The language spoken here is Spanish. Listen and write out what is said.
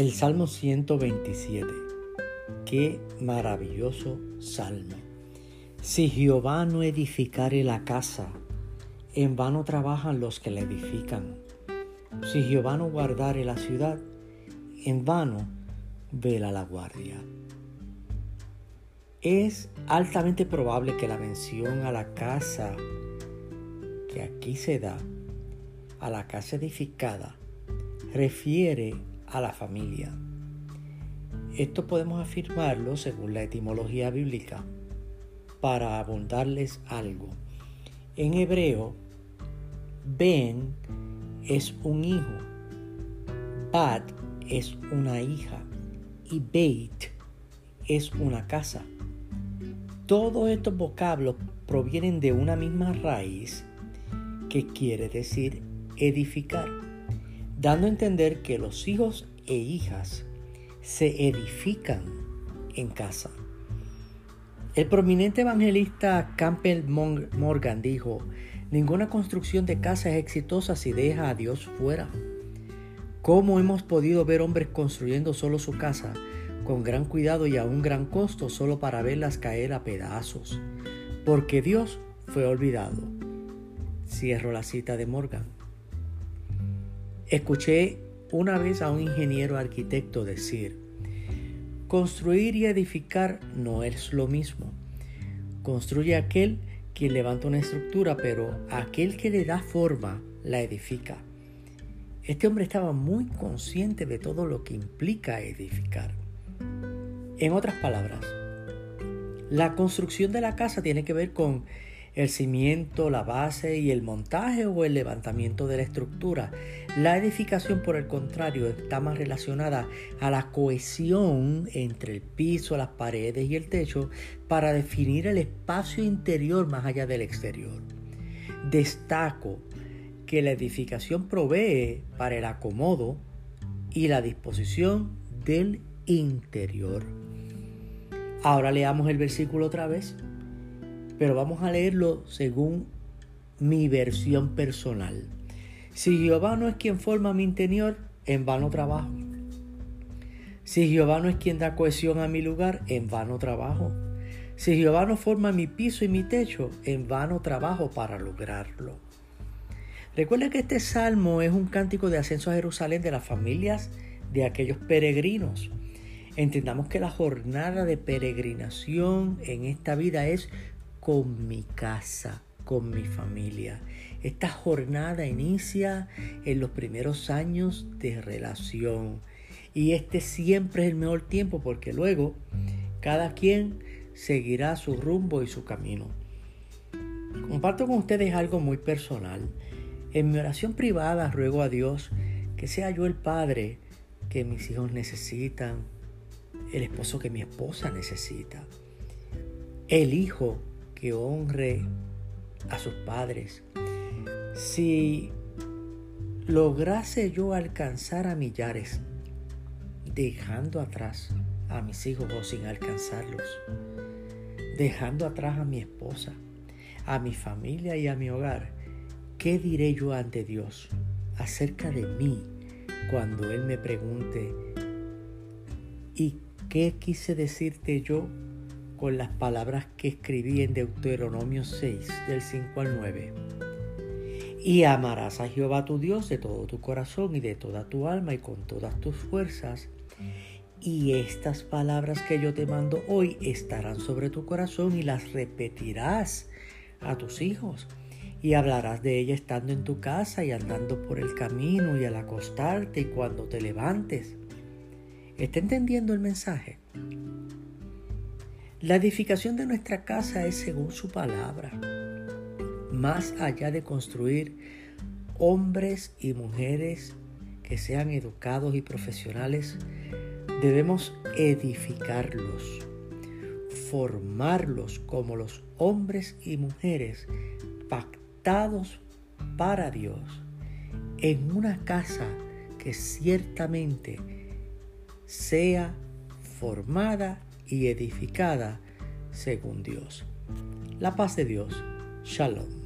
El Salmo 127. Qué maravilloso salmo. Si Jehová no edificare la casa, en vano trabajan los que la edifican. Si Jehová no guardare la ciudad, en vano vela la guardia. Es altamente probable que la mención a la casa que aquí se da, a la casa edificada, refiere a la familia. Esto podemos afirmarlo según la etimología bíblica para abundarles algo. En hebreo, Ben es un hijo, Bat es una hija y Beit es una casa. Todos estos vocablos provienen de una misma raíz que quiere decir edificar dando a entender que los hijos e hijas se edifican en casa. El prominente evangelista Campbell Morgan dijo, ninguna construcción de casa es exitosa si deja a Dios fuera. ¿Cómo hemos podido ver hombres construyendo solo su casa con gran cuidado y a un gran costo solo para verlas caer a pedazos? Porque Dios fue olvidado. Cierro la cita de Morgan. Escuché una vez a un ingeniero arquitecto decir, construir y edificar no es lo mismo. Construye aquel quien levanta una estructura, pero aquel que le da forma la edifica. Este hombre estaba muy consciente de todo lo que implica edificar. En otras palabras, la construcción de la casa tiene que ver con el cimiento, la base y el montaje o el levantamiento de la estructura. La edificación, por el contrario, está más relacionada a la cohesión entre el piso, las paredes y el techo para definir el espacio interior más allá del exterior. Destaco que la edificación provee para el acomodo y la disposición del interior. Ahora leamos el versículo otra vez pero vamos a leerlo según mi versión personal. Si Jehová no es quien forma mi interior, en vano trabajo. Si Jehová no es quien da cohesión a mi lugar, en vano trabajo. Si Jehová no forma mi piso y mi techo, en vano trabajo para lograrlo. Recuerda que este salmo es un cántico de ascenso a Jerusalén de las familias de aquellos peregrinos. Entendamos que la jornada de peregrinación en esta vida es con mi casa, con mi familia. Esta jornada inicia en los primeros años de relación y este siempre es el mejor tiempo porque luego cada quien seguirá su rumbo y su camino. Comparto con ustedes algo muy personal. En mi oración privada ruego a Dios que sea yo el padre que mis hijos necesitan, el esposo que mi esposa necesita, el hijo que honre a sus padres. Si lograse yo alcanzar a millares, dejando atrás a mis hijos o sin alcanzarlos, dejando atrás a mi esposa, a mi familia y a mi hogar, ¿qué diré yo ante Dios acerca de mí cuando Él me pregunte, ¿y qué quise decirte yo con las palabras que escribí en Deuteronomio 6, del 5 al 9. Y amarás a Jehová tu Dios de todo tu corazón y de toda tu alma y con todas tus fuerzas. Y estas palabras que yo te mando hoy estarán sobre tu corazón y las repetirás a tus hijos. Y hablarás de ellas estando en tu casa y andando por el camino y al acostarte y cuando te levantes. ¿Está entendiendo el mensaje? La edificación de nuestra casa es según su palabra. Más allá de construir hombres y mujeres que sean educados y profesionales, debemos edificarlos, formarlos como los hombres y mujeres pactados para Dios en una casa que ciertamente sea formada y edificada según Dios. La paz de Dios. Shalom.